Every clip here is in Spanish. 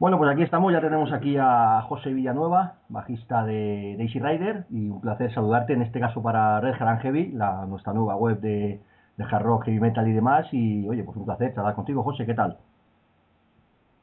Bueno, pues aquí estamos, ya tenemos aquí a José Villanueva, bajista de Daisy Rider, y un placer saludarte, en este caso para Red Hard Heavy, la, nuestra nueva web de, de hard rock, heavy metal y demás, y oye, pues un placer charlar contigo, José, ¿qué tal?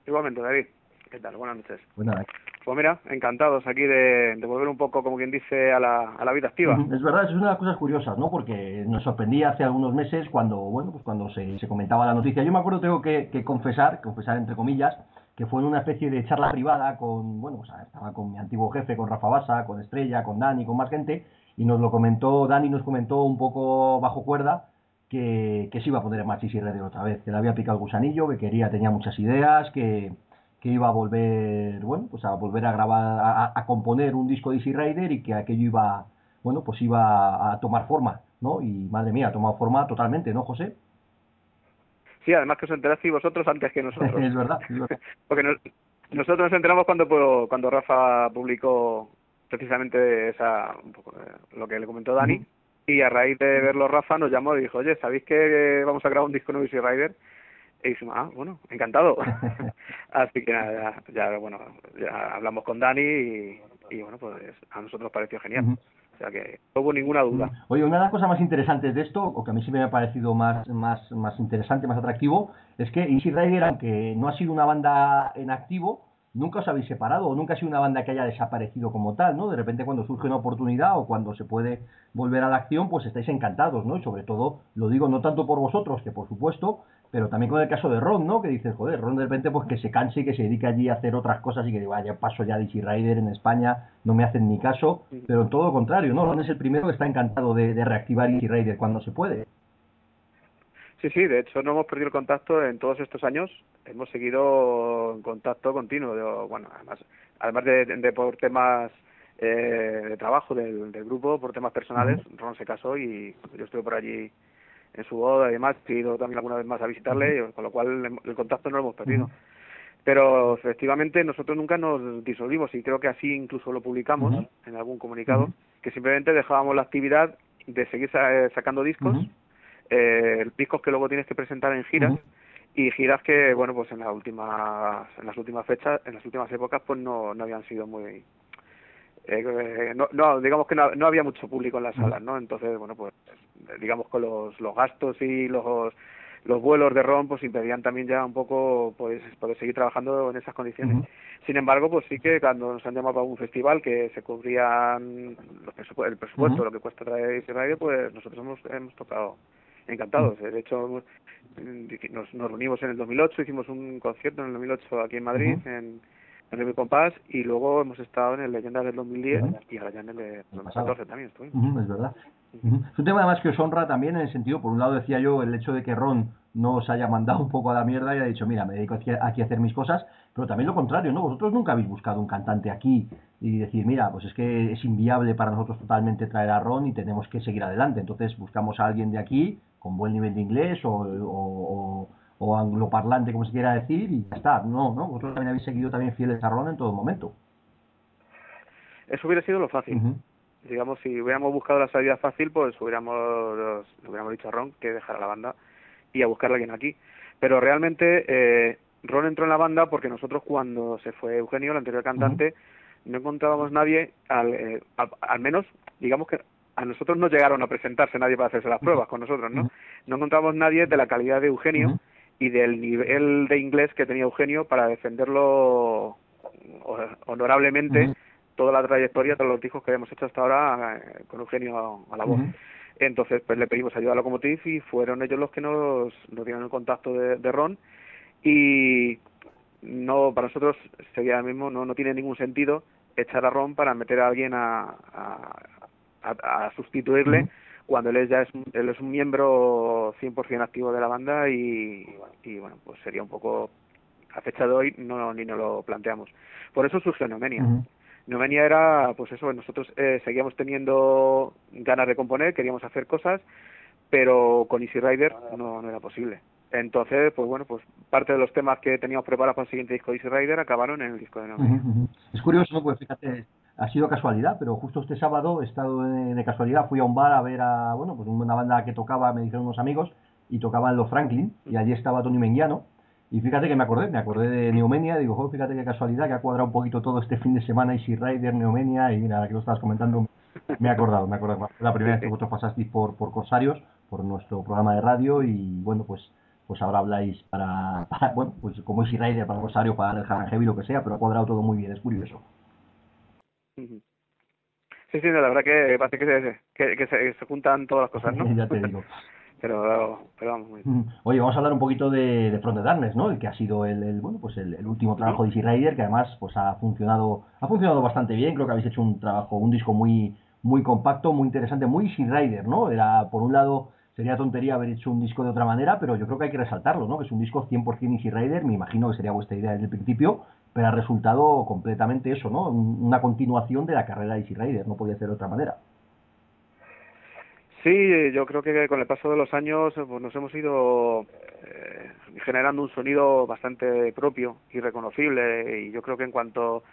Igualmente, David, ¿qué tal? Buenas noches. Buenas noches. Pues mira, encantados aquí de, de, volver un poco, como quien dice, a la, a la vida activa. Es verdad, es una de las cosas curiosas, ¿no? Porque nos sorprendía hace algunos meses cuando, bueno, pues cuando se, se comentaba la noticia. Yo me acuerdo, tengo que, que confesar, confesar entre comillas, que fue en una especie de charla privada con, bueno, pues estaba con mi antiguo jefe, con Rafa Basa, con Estrella, con Dani, con más gente, y nos lo comentó, Dani nos comentó un poco bajo cuerda que, que se iba a poner en marcha Red otra vez, que le había picado el gusanillo, que quería, tenía muchas ideas, que, que iba a volver, bueno, pues a volver a grabar, a, a componer un disco de Easy Rider y que aquello iba, bueno, pues iba a tomar forma, ¿no? Y madre mía, ha tomado forma totalmente, ¿no, José? Sí, además que os enterasteis vosotros antes que nosotros. es verdad, es verdad. Porque nos, nosotros nos enteramos cuando cuando Rafa publicó precisamente esa eh, lo que le comentó Dani. Y a raíz de verlo, Rafa nos llamó y dijo, oye, ¿sabéis que vamos a grabar un disco nuevo Easy Rider? Y dijimos, ah, bueno, encantado. Así que nada, ya, ya, bueno, ya hablamos con Dani y, y bueno, pues a nosotros nos pareció genial. Sea que no hubo ninguna duda. Oye, una de las cosas más interesantes de esto, o que a mí sí me ha parecido más, más, más interesante, más atractivo, es que Easy Rider, aunque no ha sido una banda en activo, nunca os habéis separado, o nunca ha sido una banda que haya desaparecido como tal, ¿no? De repente cuando surge una oportunidad o cuando se puede volver a la acción, pues estáis encantados, ¿no? Y sobre todo, lo digo no tanto por vosotros, que por supuesto, pero también con el caso de Ron, ¿no? Que dices, joder, Ron de repente pues que se canse y que se dedique allí a hacer otras cosas y que diga, vaya, paso ya de Easy Rider en España, no me hacen ni caso, pero todo lo contrario, ¿no? Ron es el primero que está encantado de, de reactivar Easy Rider cuando se puede. Sí, sí, de hecho no hemos perdido el contacto en todos estos años, hemos seguido en contacto continuo, de, bueno, además, además de, de por temas eh, de trabajo del, del, grupo, por temas personales. Ron se casó y yo estuve por allí en su boda y demás, he ido también alguna vez más a visitarle, uh con lo cual el, contacto no lo hemos perdido. Uh. Pero efectivamente nosotros nunca nos disolvimos y creo que así incluso lo publicamos en algún comunicado, que simplemente dejábamos la actividad de seguir sacando discos eh, discos que luego tienes que presentar en giras uh y giras que bueno pues en las últimas en las últimas fechas en las últimas épocas pues no, no habían sido muy eh, no, no digamos que no, no, había mucho público en las salas no entonces bueno pues digamos con los, los gastos y los los vuelos de ROM pues impedían también ya un poco pues poder seguir trabajando en esas condiciones. Uh -huh. Sin embargo, pues sí que cuando nos han llamado a un festival que se cubrían los presupu el presupuesto, uh -huh. lo que cuesta traer ese radio, pues nosotros hemos, hemos tocado encantados. De hecho, nos, nos reunimos en el 2008, hicimos un concierto en el 2008 aquí en Madrid, uh -huh. en, en el Compás, y luego hemos estado en el Leyendas del 2010 uh -huh. y ahora ya en el de 2014 también estuvimos. Uh -huh, es verdad. Uh -huh. Es un tema además que os honra también en el sentido, por un lado decía yo, el hecho de que Ron no os haya mandado un poco a la mierda y ha dicho, mira, me dedico aquí a, aquí a hacer mis cosas, pero también lo contrario, ¿no? Vosotros nunca habéis buscado un cantante aquí y decir, mira, pues es que es inviable para nosotros totalmente traer a Ron y tenemos que seguir adelante. Entonces buscamos a alguien de aquí con buen nivel de inglés o, o, o, o angloparlante, como se quiera decir, y ya está. No, ¿no? Vosotros también habéis seguido también fieles a Ron en todo momento. Eso hubiera sido lo fácil. Uh -huh digamos, si hubiéramos buscado la salida fácil, pues hubiéramos, hubiéramos dicho a Ron que dejara la banda y a buscar a alguien aquí. Pero realmente eh, Ron entró en la banda porque nosotros cuando se fue Eugenio, el anterior cantante, uh -huh. no encontrábamos nadie, al, eh, al, al, menos, digamos que a nosotros no llegaron a presentarse nadie para hacerse las pruebas con nosotros, ¿no? No encontramos nadie de la calidad de Eugenio. Y del nivel de inglés que tenía Eugenio para defenderlo honorablemente. Uh -huh toda la trayectoria, todos los discos que habíamos hecho hasta ahora eh, con Eugenio a la voz. Uh -huh. Entonces, pues le pedimos ayuda a Locomotiv y fueron ellos los que nos, nos dieron el contacto de, de Ron y no para nosotros sería mismo no no tiene ningún sentido echar a Ron para meter a alguien a, a, a, a sustituirle uh -huh. Cuando él es ya es, él es un miembro 100% activo de la banda y, y bueno pues sería un poco a fecha de hoy no ni nos lo planteamos por eso surgió Neomenia uh -huh. Neomenia era, pues eso, nosotros eh, seguíamos teniendo ganas de componer, queríamos hacer cosas, pero con Easy Rider no, no era posible. Entonces, pues bueno, pues parte de los temas que teníamos preparados para el siguiente disco de Easy Rider acabaron en el disco de Neomenia. Uh -huh. Es curioso. Pues fíjate, ha sido casualidad, pero justo este sábado he estado de, de, casualidad, fui a un bar a ver a, bueno, pues una banda que tocaba, me dijeron unos amigos, y tocaban los Franklin, y allí estaba Tony Menguiano, Y fíjate que me acordé, me acordé de Neomenia, digo, fíjate qué casualidad que ha cuadrado un poquito todo este fin de semana Easy Rider, Neomenia, y ahora que lo estabas comentando, me he acordado, me he acordado. La primera vez que vosotros pasasteis por, por Corsarios, por nuestro programa de radio, y bueno, pues pues ahora habláis para, bueno, pues como Easy Rider, para Corsario, para el Heavy, lo que sea, pero ha cuadrado todo muy bien, es curioso. Sí, sí, la verdad que parece que se, que, se, juntan todas las cosas, ¿no? ya te digo. pero, pero vamos, muy Oye, vamos a hablar un poquito de, de Front Darkness, ¿no? El que ha sido el, bueno, pues el, último trabajo de Easy Rider, que además pues ha funcionado, ha funcionado bastante bien, creo que habéis hecho un trabajo, un disco muy, muy compacto, muy interesante, muy Easy Rider, ¿no? Era, por un lado, sería tontería haber hecho un disco de otra manera, pero yo creo que hay que resaltarlo, ¿no? Que es un disco 100% Easy Rider, me imagino que sería vuestra idea desde el principio, pero ha resultado completamente eso, ¿no? Una continuación de la carrera de Easy Rider, no podía ser de otra manera. Sí, yo creo que con el paso de los años pues nos hemos ido eh, generando un sonido bastante propio y reconocible y yo creo que en cuanto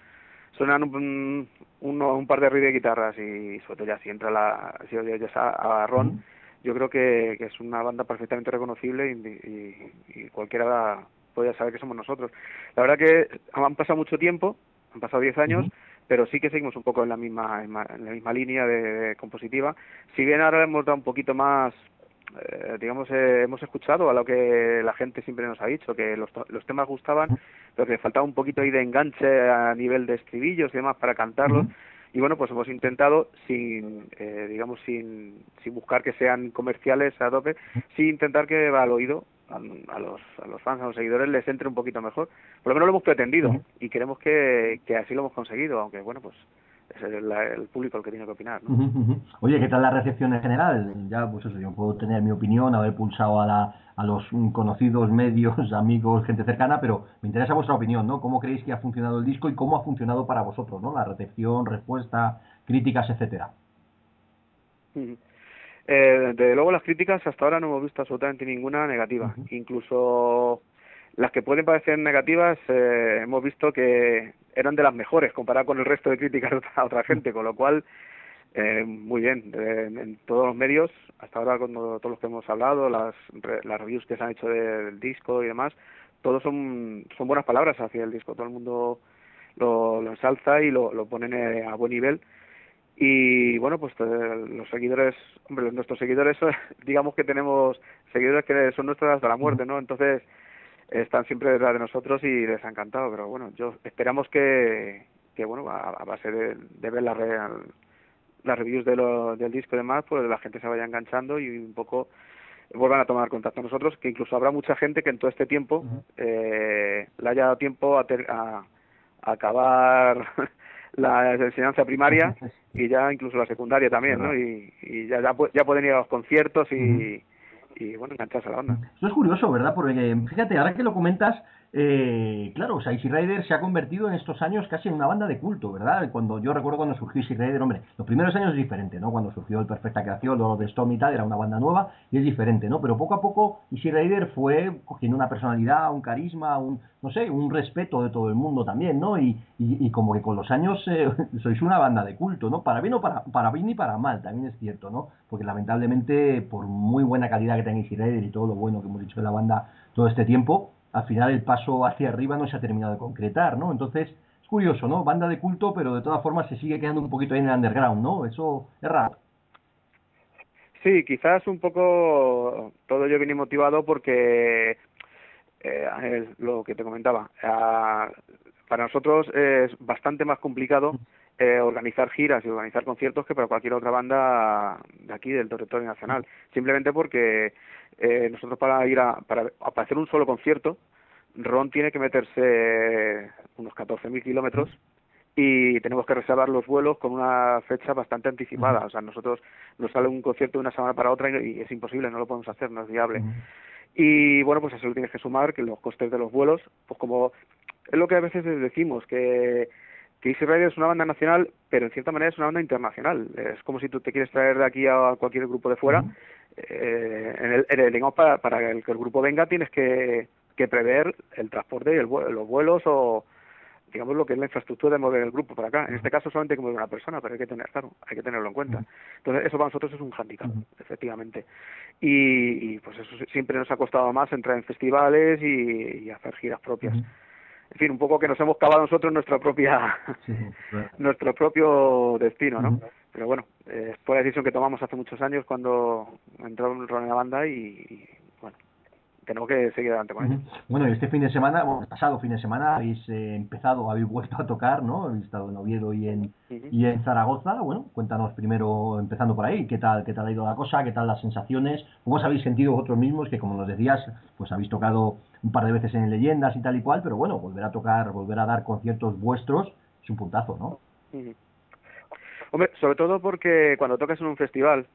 suenan un, un, par de ruidos de guitarras y sobre todo ya si entra la si oyes a, a Ron, yo creo que, que, es una banda perfectamente reconocible y, y cualquiera podía saber que somos nosotros. La verdad que han pasado mucho tiempo, han pasado 10 años, pero sí que seguimos un poco en la misma, en, la misma línea de, compositiva. Si bien ahora hemos dado un poquito más, eh, digamos, eh, hemos escuchado a lo que la gente siempre nos ha dicho, que los, los temas gustaban, pero que faltaba un poquito ahí de enganche a nivel de estribillos y demás para cantarlos. Y bueno, pues hemos intentado, sin, eh, digamos, sin, sin buscar que sean comerciales a tope, sí intentar que va al oído a, los, a los fans, a los seguidores les entre un poquito mejor. Por lo menos lo hemos pretendido y queremos que, que así lo hemos conseguido, aunque bueno, pues es el, público el que tiene que opinar. Oye, ¿qué tal la recepción en general? Ya, pues eso, yo puedo tener mi opinión, haber pulsado a, la, a los conocidos medios, amigos, gente cercana, pero me interesa vuestra opinión, ¿no? ¿Cómo creéis que ha funcionado el disco y cómo ha funcionado para vosotros, ¿no? La recepción, respuesta, críticas, etcétera. Eh, desde luego las críticas hasta ahora no hemos visto absolutamente ninguna negativa. Incluso las que pueden parecer negativas eh, hemos visto que eran de las mejores comparado con el resto de críticas de otra, gente, con lo cual eh, muy bien en todos los medios hasta ahora con todos los que hemos hablado las, las reviews que se han hecho del disco y demás todos son son buenas palabras hacia el disco todo el mundo lo, lo ensalza y lo, lo ponen a buen nivel. Y bueno pues eh, los seguidores hombre nuestros seguidores digamos que tenemos seguidores que son nuestros hasta la muerte no entonces están siempre detrás de nosotros y les ha encantado pero bueno yo esperamos que que bueno a, base de, de ver las las reviews de lo, del disco y demás pues la gente se vaya enganchando y un poco vuelvan a tomar contacto con nosotros que incluso habrá mucha gente que en todo este tiempo eh, le haya dado tiempo a, a, a acabar la enseñanza primaria y ya incluso la secundaria también, ¿no? Y, y ya, ya, pueden ir a los conciertos y, y bueno, engancharse a la onda. Eso es curioso, ¿verdad? Porque fíjate, ahora que lo comentas, eh, claro, o sea, Easy Rider se ha convertido en estos años casi en una banda de culto, ¿verdad? Cuando yo recuerdo cuando surgió Easy Rider, hombre, los primeros años es diferente, ¿no? Cuando surgió el Perfecta Creación, luego de Storm y tal, era una banda nueva y es diferente, ¿no? Pero poco a poco Easy Rider fue cogiendo una personalidad, un carisma, un, no sé, un respeto de todo el mundo también, ¿no? Y, y, como que con los años eh, sois una banda de culto, ¿no? Para bien o para, para bien y para mal, también es cierto, ¿no? Porque lamentablemente, por muy buena calidad que tenga Easy Rider y todo lo bueno que hemos dicho de la banda todo este tiempo, al final el paso hacia arriba no se ha terminado de concretar, ¿no? Entonces, es curioso, ¿no? Banda de culto, pero de todas formas se sigue quedando un poquito ahí en el underground, ¿no? Eso es raro. Sí, quizás un poco todo ello viene motivado porque eh, es lo que te comentaba. para nosotros es bastante más complicado eh, organizar giras y organizar conciertos que para cualquier otra banda de aquí del territorio nacional. Simplemente porque eh, nosotros para ir a para, para hacer un solo concierto, Ron tiene que meterse unos 14.000 kilómetros y tenemos que reservar los vuelos con una fecha bastante anticipada. O sea, nosotros nos sale un concierto de una semana para otra y, es imposible, no lo podemos hacer, no es viable. Y bueno, pues eso lo tienes que sumar, que los costes de los vuelos, pues como es lo que a veces decimos, que que Easy Rider es una banda nacional, pero en cierta manera es una banda internacional. Es como si tú te quieres traer de aquí a cualquier grupo de fuera. eh, en el, en el, digamos, para, para que el, grupo venga tienes que, que prever el transporte y el, los vuelos o, digamos lo que es la infraestructura de mover el grupo para acá. En este caso solamente hay que mover una persona, pero hay que tener, claro, hay que tenerlo en cuenta. Entonces eso para nosotros es un hándicap, efectivamente. Y, pues eso siempre nos ha costado más entrar en festivales y, hacer giras propias. En fin, un poco que nos hemos cavado nosotros nuestra propia, nuestro propio destino, ¿no? Pero bueno, eh, fue la decisión que tomamos hace muchos años cuando entró en la banda y tenemos que seguir adelante con ello. Bueno, y este fin de semana, bueno, el pasado fin de semana habéis eh, empezado, habéis vuelto a tocar, ¿no? Habéis estado en Oviedo y en, y en Zaragoza. Bueno, cuéntanos primero, empezando por ahí, ¿qué tal, qué tal ha ido la cosa? ¿Qué tal las sensaciones? ¿Cómo os habéis sentido vosotros mismos? Que como nos decías, pues habéis tocado un par de veces en leyendas y tal y cual, pero bueno, volver a tocar, volver a dar conciertos vuestros es un puntazo, ¿no? Hombre, sobre todo porque cuando tocas en un festival,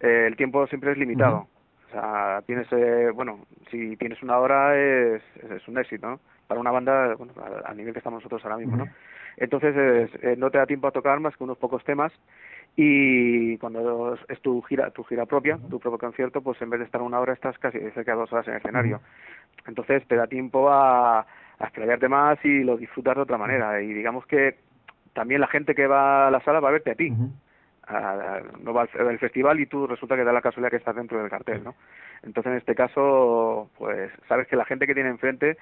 eh, el tiempo siempre es limitado. O sea, tienes, eh, bueno, si tienes una hora es, es, un éxito, ¿no? Para una banda, bueno, a, nivel que estamos nosotros ahora mismo, ¿no? Entonces, eh, no te da tiempo a tocar más que unos pocos temas y cuando es tu gira tu gira propia, tu propio concierto, pues en vez de estar una hora estás casi cerca de dos horas en el escenario. Entonces te da tiempo a, a explayarte más y lo disfrutas de otra manera. Y digamos que también la gente que va a la sala va a verte a ti no va al, festival y tú resulta que da la casualidad que estás dentro del cartel, ¿no? Entonces en este caso, pues sabes que la gente que tiene enfrente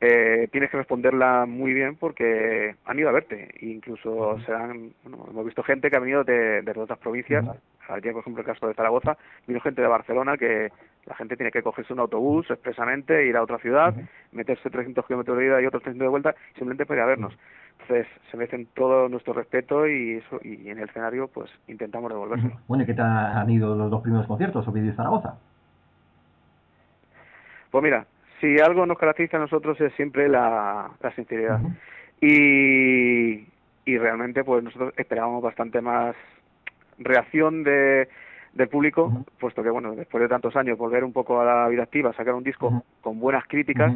eh, tienes que responderla muy bien porque han ido a verte. Incluso se han, bueno, hemos visto gente que ha venido de, de otras provincias. Ayer por ejemplo el caso de Zaragoza vino gente de Barcelona que la gente tiene que cogerse un autobús expresamente ir a otra ciudad meterse 300 kilómetros de ida y otros 300 de vuelta simplemente para ir a vernos. Entonces se merecen todo nuestro respeto y eso y en el escenario pues intentamos devolvérselo. Bueno, ¿y qué tal han ido los dos primeros conciertos, Oviedo y Zaragoza? Pues mira, si algo nos caracteriza a nosotros es siempre la, la sinceridad. y, y realmente pues nosotros esperábamos bastante más reacción de del público, puesto que bueno, después de tantos años volver un poco a la vida activa, sacar un disco con buenas críticas,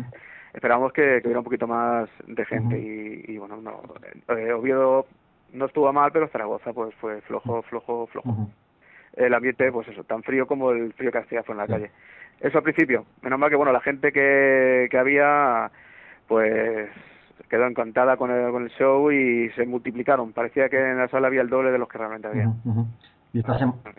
esperábamos que, hubiera un poquito más de gente. Y, bueno, no, eh, Oviedo no estuvo mal, pero Zaragoza pues fue flojo, flojo, flojo. El ambiente, pues eso, tan frío como el frío que hacía fue en la calle. Eso al principio. Menos mal que, bueno, la gente que, que había, pues quedó encantada con el, con el show y se multiplicaron. Parecía que en la sala había el doble de los que realmente había. Y esta,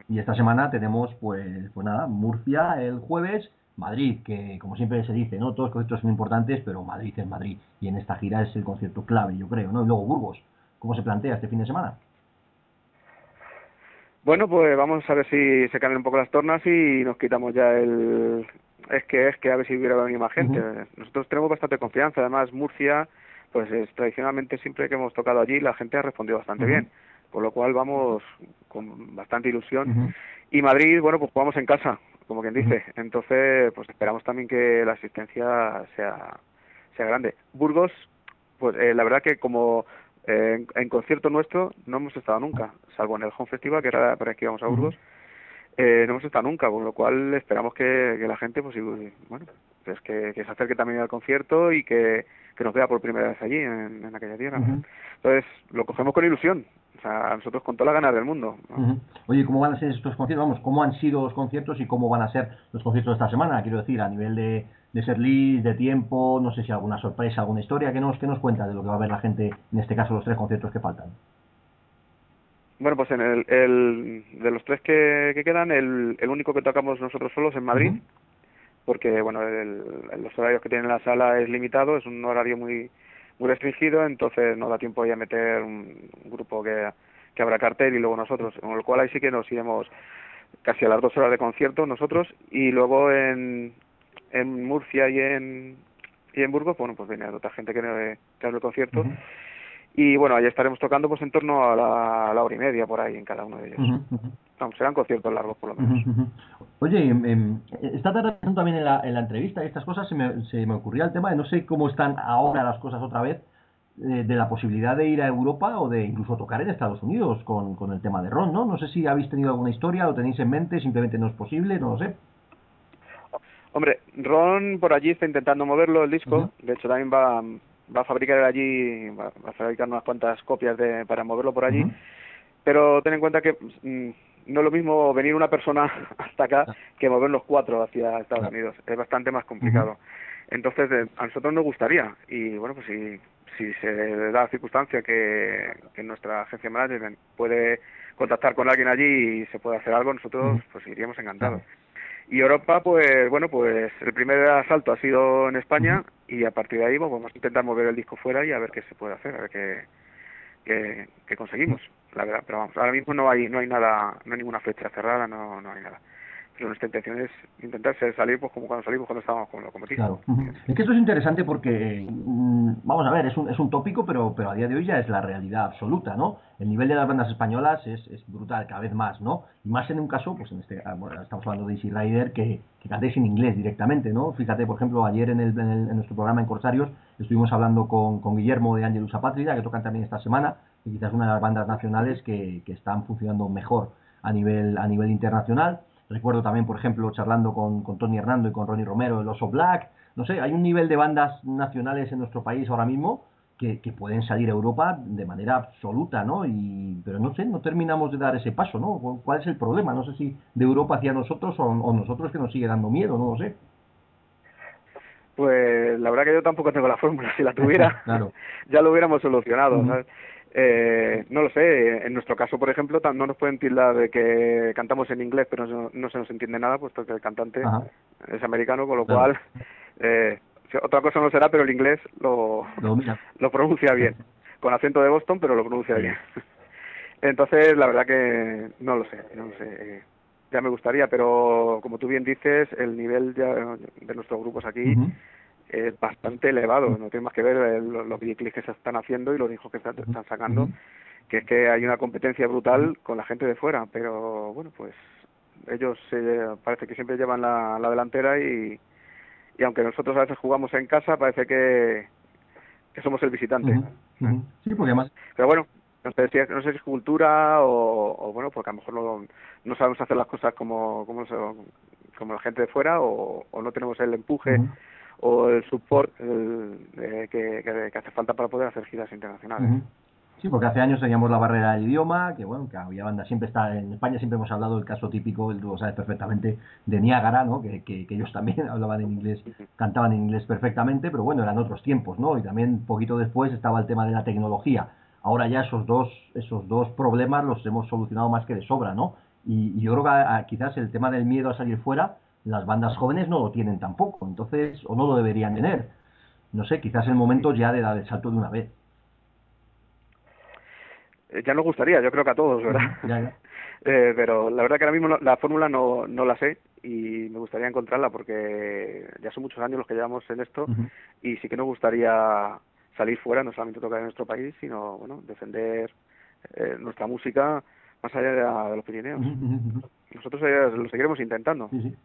y esta semana tenemos, pues, pues nada, Murcia el jueves, Madrid, que como siempre se dice, ¿no? Todos los conciertos son importantes, pero Madrid es Madrid. Y en esta gira es el concierto clave, yo creo, ¿no? Y luego Burgos. ¿Cómo se plantea este fin de semana? Bueno, pues vamos a ver si se cambian un poco las tornas y nos quitamos ya el... Es que es que a ver si hubiera venido más gente. Nosotros tenemos bastante confianza. Además, Murcia, pues es, tradicionalmente siempre que hemos tocado allí, la gente ha respondido bastante bien. Por lo cual vamos con bastante ilusión. Y Madrid, bueno, pues jugamos en casa como quien dice. Entonces, pues esperamos también que la asistencia sea, sea grande. Burgos, pues eh, la verdad que como eh, en, concierto nuestro no hemos estado nunca, salvo en el Home Festival, que era para que íbamos a Burgos, eh, no hemos estado nunca, con lo cual esperamos que, que la gente, pues bueno, pues que, que se acerque también al concierto y que, que nos vea por primera vez allí, en, en aquella tierra. Entonces, lo cogemos con ilusión, o sea, nosotros con toda la ganas del mundo. Oye, ¿cómo van a ser estos conciertos? Vamos, ¿cómo han sido los conciertos y cómo van a ser los conciertos de esta semana? Quiero decir, a nivel de, de ser list, de tiempo, no sé si alguna sorpresa, alguna historia, ¿qué nos, qué nos cuenta de lo que va a ver la gente, en este caso los tres conciertos que faltan? Bueno, pues en el, el de los tres que, que quedan, el, el único que tocamos nosotros solos en Madrid, porque bueno, el, los horarios que tiene la sala es limitado, es un horario muy muy restringido, entonces no da tiempo ya meter un, grupo que, que abra cartel y luego nosotros, con lo cual ahí sí que nos iremos casi a las dos horas de concierto nosotros y luego en, en Murcia y en y en Burgos, bueno, pues viene otra gente que, que abre el concierto. Y bueno, ahí estaremos tocando pues en torno a la, hora y media por ahí en cada uno de ellos. Serán conciertos largos por lo menos. Oye, eh, esta tarde también en la, en la entrevista y estas cosas se me, se me ocurría el tema de no sé cómo están ahora las cosas otra vez eh, de la posibilidad de ir a Europa o de incluso tocar en Estados Unidos con, con el tema de Ron, ¿no? No sé si habéis tenido alguna historia, lo tenéis en mente, simplemente no es posible, no lo sé. Hombre, Ron por allí está intentando moverlo el disco, de hecho también va va a fabricar allí, va, a fabricar unas cuantas copias de, para moverlo por allí, pero ten en cuenta que mm, no es lo mismo venir una persona hasta acá ah. que mover los cuatro hacia Estados Unidos, es bastante más complicado. Entonces, a nosotros nos gustaría, y bueno, pues si, si se da la circunstancia que, que nuestra agencia de management puede contactar con alguien allí y se puede hacer algo, nosotros pues iríamos encantados. Y Europa, pues bueno, pues el primer asalto ha sido en España y a partir de ahí pues, vamos a intentar mover el disco fuera y a ver qué se puede hacer, a ver qué, qué, conseguimos, la verdad. Pero vamos, ahora mismo no hay no hay nada, no hay ninguna fecha cerrada, no, no hay nada pero nuestra intención es intentar salir pues como cuando salimos cuando estábamos con Locomotiv. Claro. Es que esto es interesante porque, mm, vamos a ver, es un, es un tópico, pero, pero a día de hoy ya es la realidad absoluta, ¿no? El nivel de las bandas españolas es, es brutal, cada vez más, ¿no? Y más en un caso, pues en este, ah, estamos hablando de Easy Rider, que, que cantéis en inglés directamente, ¿no? Fíjate, por ejemplo, ayer en, el, en, nuestro programa en Corsarios estuvimos hablando con, con Guillermo de Angelus Apátrida, que tocan también esta semana, y quizás una de las bandas nacionales que, que están funcionando mejor a nivel, a nivel internacional. Recuerdo también, por ejemplo, charlando con, con Tony Hernando y con Ronnie Romero, el Oso Black. No sé, hay un nivel de bandas nacionales en nuestro país ahora mismo que, que, pueden salir a Europa de manera absoluta, ¿no? Y, pero no sé, no terminamos de dar ese paso, ¿no? ¿Cuál es el problema? No sé si de Europa hacia nosotros o, o nosotros que nos sigue dando miedo, no lo sé. Pues la verdad que yo tampoco tengo la fórmula. Si la tuviera, claro. ya lo hubiéramos solucionado. ¿sabes? Eh, no lo sé, en nuestro caso, por ejemplo, no nos pueden tildar de que cantamos en inglés, pero no, se nos entiende nada, puesto que el cantante es americano, con lo cual, eh, otra cosa no será, pero el inglés lo, lo, pronuncia bien, con acento de Boston, pero lo pronuncia bien. Entonces, la verdad que no lo sé, no lo sé. Ya me gustaría, pero como tú bien dices, el nivel de nuestros grupos aquí es bastante elevado, no tiene más que ver los videoclips que se están haciendo y los hijos que están, están sacando, que es que hay una competencia brutal con la gente de fuera, pero bueno, pues ellos parece que siempre llevan la, la delantera y, y aunque nosotros a veces jugamos en casa, parece que, que somos el visitante. Sí, porque además... Pero bueno, no sé, si, no sé si es cultura o, o, bueno, porque a lo mejor no, no sabemos hacer las cosas como, como, como la gente de fuera o, o no tenemos el empuje o el support que, que, hace falta para poder hacer giras internacionales. Sí, porque hace años teníamos la barrera del idioma, que bueno, que había banda siempre está en España siempre hemos hablado del caso típico, tú lo sabes perfectamente, de Niágara, ¿no? Que, que, ellos también hablaban en inglés, cantaban en inglés perfectamente, pero bueno, eran otros tiempos, ¿no? Y también poquito después estaba el tema de la tecnología. Ahora ya esos dos, esos dos problemas los hemos solucionado más que de sobra, ¿no? Y, yo creo que quizás el tema del miedo a salir fuera las bandas jóvenes no lo tienen tampoco, entonces, o no lo deberían tener. No sé, quizás el momento ya de dar el salto de una vez. Eh, ya nos gustaría, yo creo que a todos, ¿verdad? eh, pero la verdad que ahora mismo la fórmula no, no la sé y me gustaría encontrarla porque ya son muchos años los que llevamos en esto y sí que nos gustaría salir fuera, no solamente tocar en nuestro país, sino bueno, defender eh, nuestra música más allá de, los Pirineos. Nosotros eh, lo seguiremos intentando. Sí, sí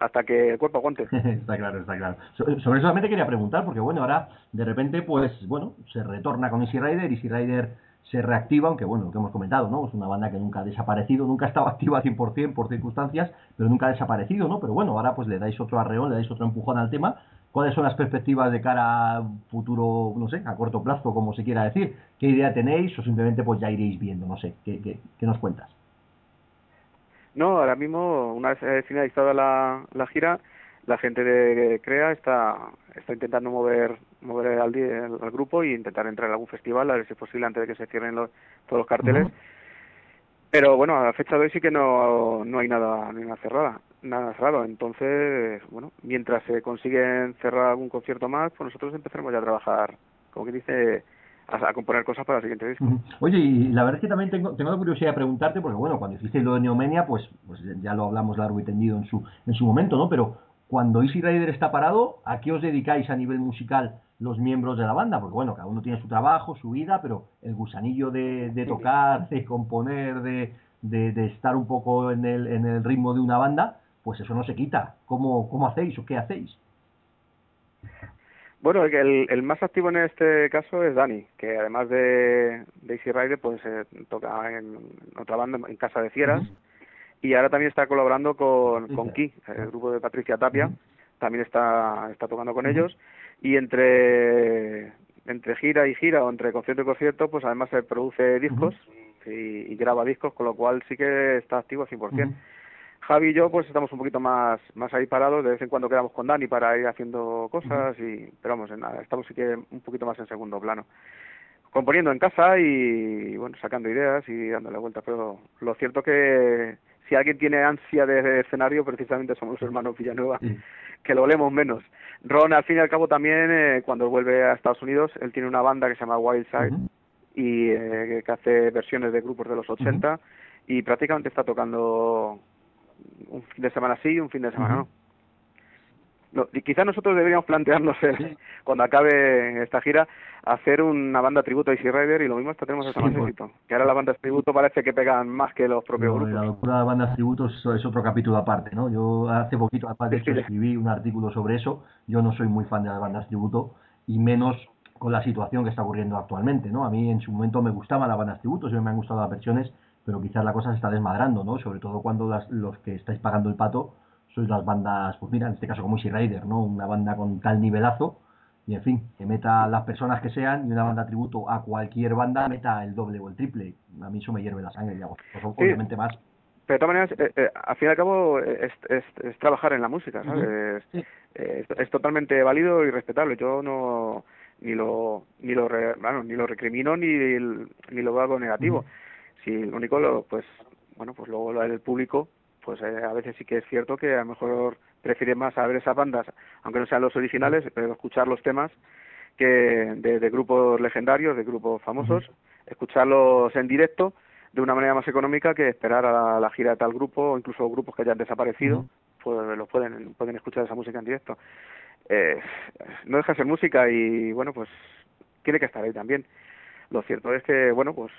hasta que el cuerpo aguante. está claro, está claro. sobre eso solamente quería preguntar, porque bueno, ahora de repente, pues bueno, se retorna con Easy Rider, Easy Rider se reactiva, aunque bueno, lo que hemos comentado, ¿no? Es una banda que nunca ha desaparecido, nunca ha estado activa 100% por circunstancias, pero nunca ha desaparecido, ¿no? Pero bueno, ahora pues le dais otro arreón, le dais otro empujón al tema. ¿Cuáles son las perspectivas de cara a futuro, no sé, a corto plazo, como se quiera decir? ¿Qué idea tenéis o simplemente pues ya iréis viendo? No sé, ¿qué, qué, qué nos cuentas? No, ahora mismo, una vez finalizada la, la gira, la gente de Crea está, está intentando mover mover al, al, grupo y intentar entrar en algún festival, a ver si es posible antes de que se cierren los, todos los carteles. Pero bueno, a la fecha de hoy sí que no, no hay nada, nada cerrada, nada cerrado. Entonces, bueno, mientras se consiguen cerrar algún concierto más, pues nosotros empezaremos ya a trabajar, como que dice, a, componer cosas para el siguiente disco. Oye, y la verdad es que también tengo, tengo la curiosidad de preguntarte, porque bueno, cuando hiciste lo de Neomenia, pues, pues ya lo hablamos largo y tendido en su, en su momento, ¿no? Pero cuando Easy Rider está parado, ¿a qué os dedicáis a nivel musical los miembros de la banda? Porque bueno, cada uno tiene su trabajo, su vida, pero el gusanillo de, de tocar, de componer, de, de, de, estar un poco en el, en el ritmo de una banda, pues eso no se quita. ¿Cómo, cómo hacéis o qué hacéis? Bueno, el, el más activo en este caso es Dani, que además de, Daisy Rider, pues eh, toca en otra banda, en Casa de Fieras, y ahora también está colaborando con, con Ki, el grupo de Patricia Tapia, también está, está tocando con ellos, y entre, entre gira y gira, o entre concierto y concierto, pues además se produce discos y, graba discos, con lo cual sí que está activo al 100%. Javi y yo pues estamos un poquito más más ahí parados, de vez en cuando quedamos con Dani para ir haciendo cosas y pero vamos, en nada, estamos sí que un poquito más en segundo plano. Componiendo en casa y bueno, sacando ideas y dándole vuelta, pero lo cierto que si alguien tiene ansia de, escenario, precisamente somos los hermanos Villanueva, que lo olemos menos. Ron, al fin y al cabo, también, eh, cuando vuelve a Estados Unidos, él tiene una banda que se llama Wildside y eh, que hace versiones de grupos de los 80 y prácticamente está tocando un fin de semana sí y un fin de semana no. no. y quizás nosotros deberíamos plantearnos cuando acabe esta gira hacer una banda tributo a Easy Rider y lo mismo hasta tenemos esta sí, pues. que ahora las bandas tributo parece que pegan más que los propios grupos. La locura de bandas tributo es otro capítulo aparte, ¿no? Yo hace poquito, aparte de hecho, escribí un artículo sobre eso. Yo no soy muy fan de las bandas tributo y menos con la situación que está ocurriendo actualmente, ¿no? A mí en su momento me gustaban las bandas tributo, siempre me han gustado las versiones, pero quizás la cosa se está desmadrando, ¿no? Sobre todo cuando las, los que estáis pagando el pato sois las bandas, pues mira, en este caso como Easy Rider, ¿no? Una banda con tal nivelazo y en fin, que meta las personas que sean y una banda tributo a cualquier banda meta el doble o el triple. A mí eso me hierve la sangre. Pues, obviamente más. Pero de todas maneras, eh, eh, al fin y al cabo, es, es, trabajar en la música, ¿sabes? es, totalmente válido y respetable. Yo no ni lo ni lo bueno, ni lo recrimino ni ni lo hago negativo. Si lo único lo pues bueno, pues luego lo del público, pues eh, a veces sí que es cierto que a lo mejor prefiere más a ver esas bandas, aunque no sean los originales, pero escuchar los temas que de, grupos legendarios, de grupos famosos, escucharlos en directo de una manera más económica que esperar a la, gira de tal grupo o incluso grupos que hayan desaparecido, pues los pueden pueden escuchar esa música en directo. Eh, no deja de ser música y bueno, pues tiene que estar ahí también. Lo cierto es que bueno, pues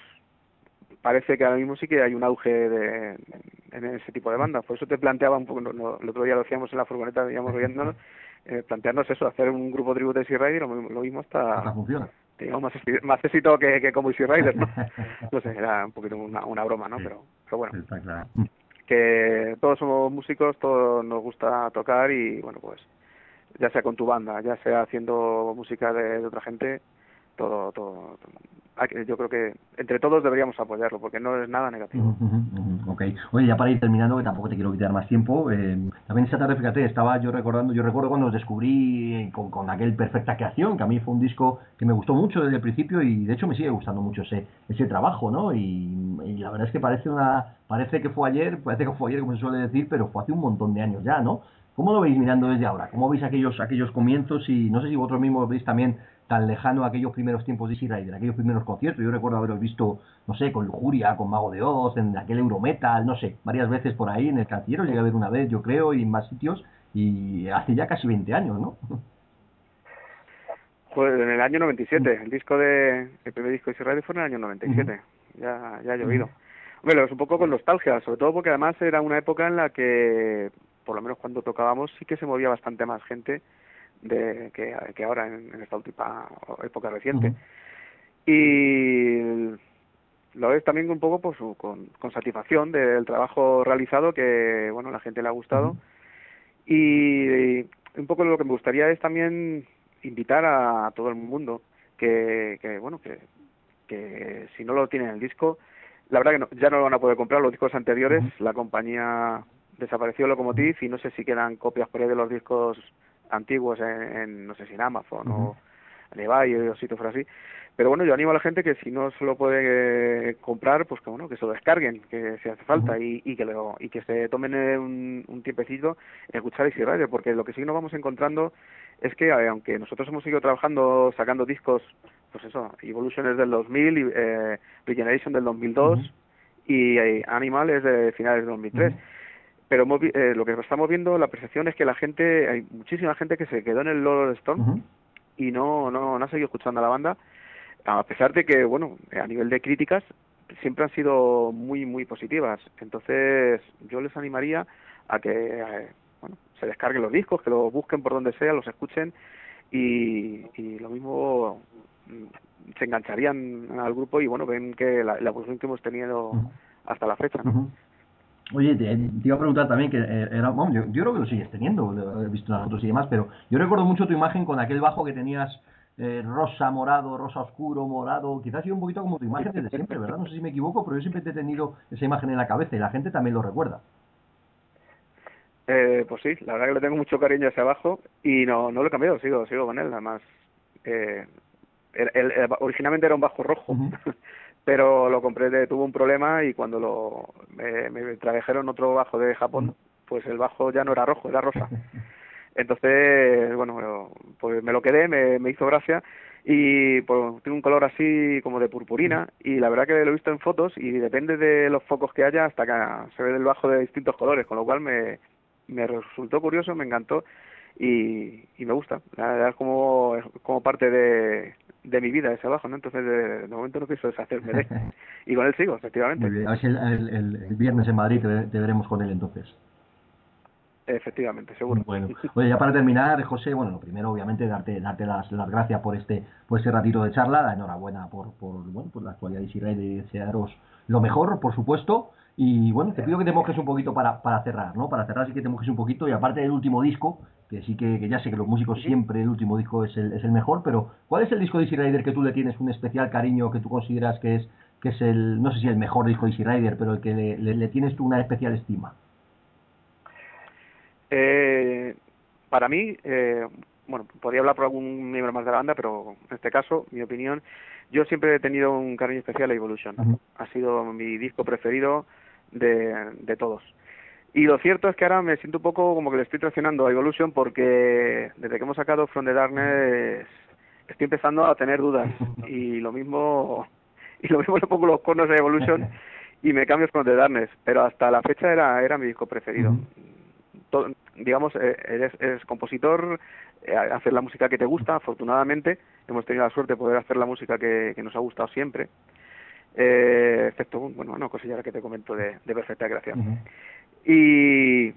parece que ahora mismo sí que hay un auge de, en ese tipo de bandas. Por eso te planteaba un poco, el otro día lo hacíamos en la furgoneta, digamos, riéndonos, eh, plantearnos eso, hacer un grupo tributo de Easy Rider, lo, lo mismo hasta... funciona. Digamos, más, más éxito que, que como Easy Rider, ¿no? no sé, era un poquito una, una broma, ¿no? Pero, pero bueno. Que todos somos músicos, todos nos gusta tocar y, bueno, pues, ya sea con tu banda, ya sea haciendo música de, de otra gente, todo, todo, yo creo que entre todos deberíamos apoyarlo porque no es nada negativo. Ok. Oye, ya para ir terminando, que tampoco te quiero quitar más tiempo, eh, también esa tarde, fíjate, estaba yo recordando, yo recuerdo cuando os descubrí con, con aquel Perfecta Creación, que a mí fue un disco que me gustó mucho desde el principio y de hecho me sigue gustando mucho ese, ese trabajo, ¿no? Y, y la verdad es que parece una, parece que fue ayer, parece que fue ayer, como se suele decir, pero fue hace un montón de años ya, ¿no? ¿Cómo lo veis mirando desde ahora? ¿Cómo veis aquellos, aquellos comienzos? Y no sé si vosotros mismos veis también tan lejano a aquellos primeros tiempos de Easy Rider, aquellos primeros conciertos. Yo recuerdo haberos visto, no sé, con Lujuria, con Mago de Oz, en aquel Eurometal, no sé, varias veces por ahí en el canciller, llegué a ver una vez, yo creo, y en más sitios, y hace ya casi 20 años, ¿no? Pues en el año 97, el disco de, el primer disco de Easy Rider fue en el año 97, ya, ya ha llovido. Bueno, es un poco con nostalgia, sobre todo porque además era una época en la que, por lo menos cuando tocábamos, sí que se movía bastante más gente de que, que ahora en, esta última época reciente. Y lo ves también un poco pues, con, con satisfacción del trabajo realizado que bueno la gente le ha gustado. Y, un poco lo que me gustaría es también invitar a todo el mundo que, que bueno que, que si no lo tienen el disco la verdad que ya no lo van a poder comprar los discos anteriores la compañía desapareció Locomotiv y no sé si quedan copias por ahí de los discos antiguos en, no sé si en Amazon o en eBay o sitios por así. Pero bueno, yo animo a la gente que si no se lo puede eh, comprar, pues que bueno, que se lo descarguen, que si hace falta y, y que lo, y que se tomen un, un tiempecito en escuchar Easy Rider, porque lo que sí nos vamos encontrando es que eh, aunque nosotros hemos seguido trabajando, sacando discos, pues eso, Evolution es del 2000, y, eh, Regeneration del 2002 y eh, Animal es de finales del 2003 pero eh, lo que estamos viendo, la percepción es que la gente, hay muchísima gente que se quedó en el Lord Stone y no, no, no ha seguido escuchando a la banda, a pesar de que, bueno, a nivel de críticas siempre han sido muy, muy positivas. Entonces, yo les animaría a que, eh, bueno, se descarguen los discos, que los busquen por donde sea, los escuchen y, y lo mismo mm, se engancharían al grupo y, bueno, ven que la, la evolución que hemos tenido hasta la fecha, ¿no? Oye, te, iba a preguntar también que eh, era, bueno, yo, yo, creo que lo sigues teniendo, he visto las fotos y demás, pero yo recuerdo mucho tu imagen con aquel bajo que tenías eh, rosa, morado, rosa oscuro, morado, quizás sido un poquito como tu imagen desde siempre, ¿verdad? No sé si me equivoco, pero yo siempre te he tenido esa imagen en la cabeza y la gente también lo recuerda. Eh, pues sí, la verdad que le tengo mucho cariño hacia abajo y no, no lo he cambiado, sigo, sigo con él, además. Eh, el, originalmente era un bajo rojo, pero lo compré, tuvo un problema y cuando lo me, me trajeron otro bajo de Japón, pues el bajo ya no era rojo, era rosa. Entonces, bueno, pues me lo quedé, me, me hizo gracia y pues tiene un color así como de purpurina y la verdad que lo he visto en fotos y depende de los focos que haya hasta que se ve el bajo de distintos colores, con lo cual me, me resultó curioso, me encantó y, y me gusta. La verdad es como, como parte de, de mi vida ese bajo, ¿no? Entonces de, momento no pienso deshacerme de y con él sigo, efectivamente. Muy bien. A ver si el, el, el viernes en Madrid te veremos con él entonces. Efectivamente, seguro. Bueno, oye, ya para terminar, José, bueno, lo primero, obviamente, darte, darte las, las gracias por este, por este ratito de charla, la enhorabuena por, por, bueno, por la actualidad de Israel y desearos lo mejor, por supuesto. Y bueno, te pido que te mojes un poquito para, para cerrar, ¿no? Para cerrar sí que te mojes un poquito. Y aparte del último disco, que sí que, que ya sé que los músicos siempre el último disco es el, es el mejor, pero ¿cuál es el disco de Easy Rider que tú le tienes un especial cariño, que tú consideras que es, que es el, no sé si el mejor disco de Easy Rider, pero el que le, le, le tienes tú una especial estima? Eh, para mí, eh, bueno, podría hablar por algún miembro más de la banda, pero en este caso, mi opinión, yo siempre he tenido un cariño especial a Evolution. Ha sido mi disco preferido de, de todos. Y lo cierto es que ahora me siento un poco como que le estoy traicionando a Evolution porque desde que hemos sacado From the Darkness estoy empezando a tener dudas. Y lo mismo y lo mismo le pongo los cornos a Evolution y me cambio From the Darkness, pero hasta la fecha era era mi disco preferido. Digamos, eh, eres, eres compositor, eh, hacer la música que te gusta, afortunadamente. Hemos tenido la suerte de poder hacer la música que, que nos ha gustado siempre, eh, excepto, bueno, una cosilla que te comento de, de Perfecta Creación. Y,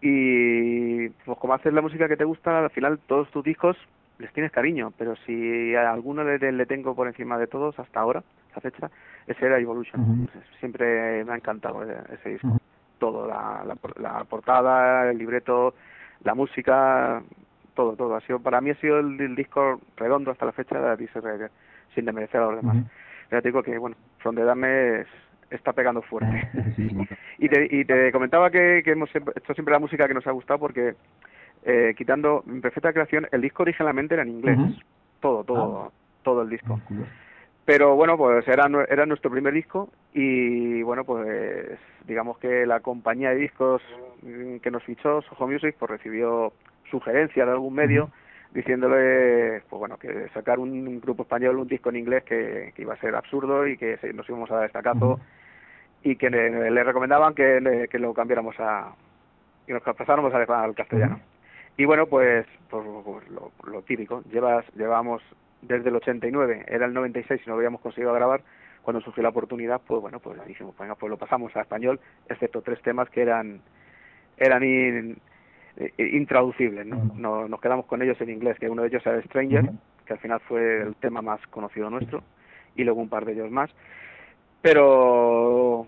y pues como haces la música que te gusta, al final todos tus discos les tienes cariño, pero si a alguno le, le tengo por encima de todos hasta ahora, esa fecha, ese era Evolution. Siempre me ha encantado ese disco todo, la, la, portada, el libreto, la música, todo, todo. Ha sido, para mí ha sido el, disco redondo hasta la fecha de Reggae, sin desmerecer a los demás. Ya te digo que, bueno, From the está pegando fuerte. y, te, y te comentaba que, que hemos hecho siempre la música que nos ha gustado porque, eh, quitando perfecta creación, el disco originalmente era en inglés. Todo, todo, ah. todo el disco. Pero bueno, pues era, era nuestro primer disco y bueno, pues digamos que la compañía de discos que nos fichó, Soho Music, pues recibió sugerencias de algún medio diciéndole pues bueno que sacar un grupo español un disco en inglés que, iba a ser absurdo y que nos íbamos a dar destacazo y que le, recomendaban que, que lo cambiáramos a y nos pasáramos al castellano y bueno pues, pues, pues lo, lo, típico llevas llevamos desde el 89, era el 96 y no habíamos conseguido grabar, cuando surgió la oportunidad, pues bueno, pues dijimos, venga, pues lo pasamos a español, excepto tres temas que eran eran intraducibles, ¿no? Nos quedamos con ellos en inglés, que uno de ellos era Stranger, que al final fue el tema más conocido nuestro, y luego un par de ellos más. Pero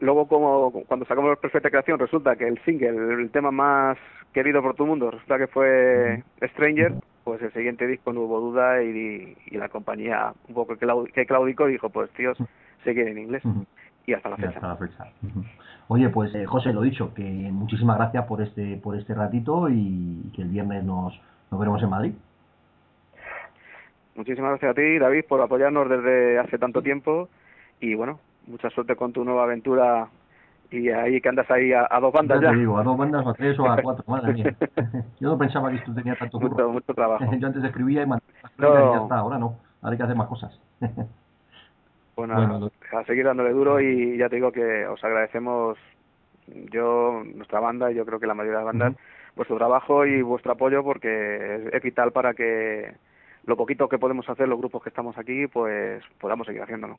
luego como cuando sacamos Perfecta Creación resulta que el single, el tema más querido por todo el mundo, resulta que fue Stranger, pues el siguiente disco no hubo duda y, y la compañía un poco que, claudicó dijo pues tíos se quiere en inglés y hasta la fecha. Hasta la fecha. Oye pues eh, José lo dicho que muchísimas gracias por este por este ratito y que el viernes nos, nos veremos en Madrid. Muchísimas gracias a ti David por apoyarnos desde hace tanto tiempo y bueno mucha suerte con tu nueva aventura y ahí que andas ahí a, dos bandas ya. Te digo, a dos bandas, a tres o a cuatro, madre mía. Yo no pensaba que esto tenía tanto mucho, mucho trabajo. Yo antes escribía y mandaba no. y ya está, ahora no, ahora hay que hacer más cosas. bueno, bueno, a seguir dándole duro y ya te digo que os agradecemos yo, nuestra banda y yo creo que la mayoría de las bandas, vuestro trabajo y vuestro apoyo porque es, vital para que lo poquito que podemos hacer los grupos que estamos aquí, pues podamos seguir haciéndolo.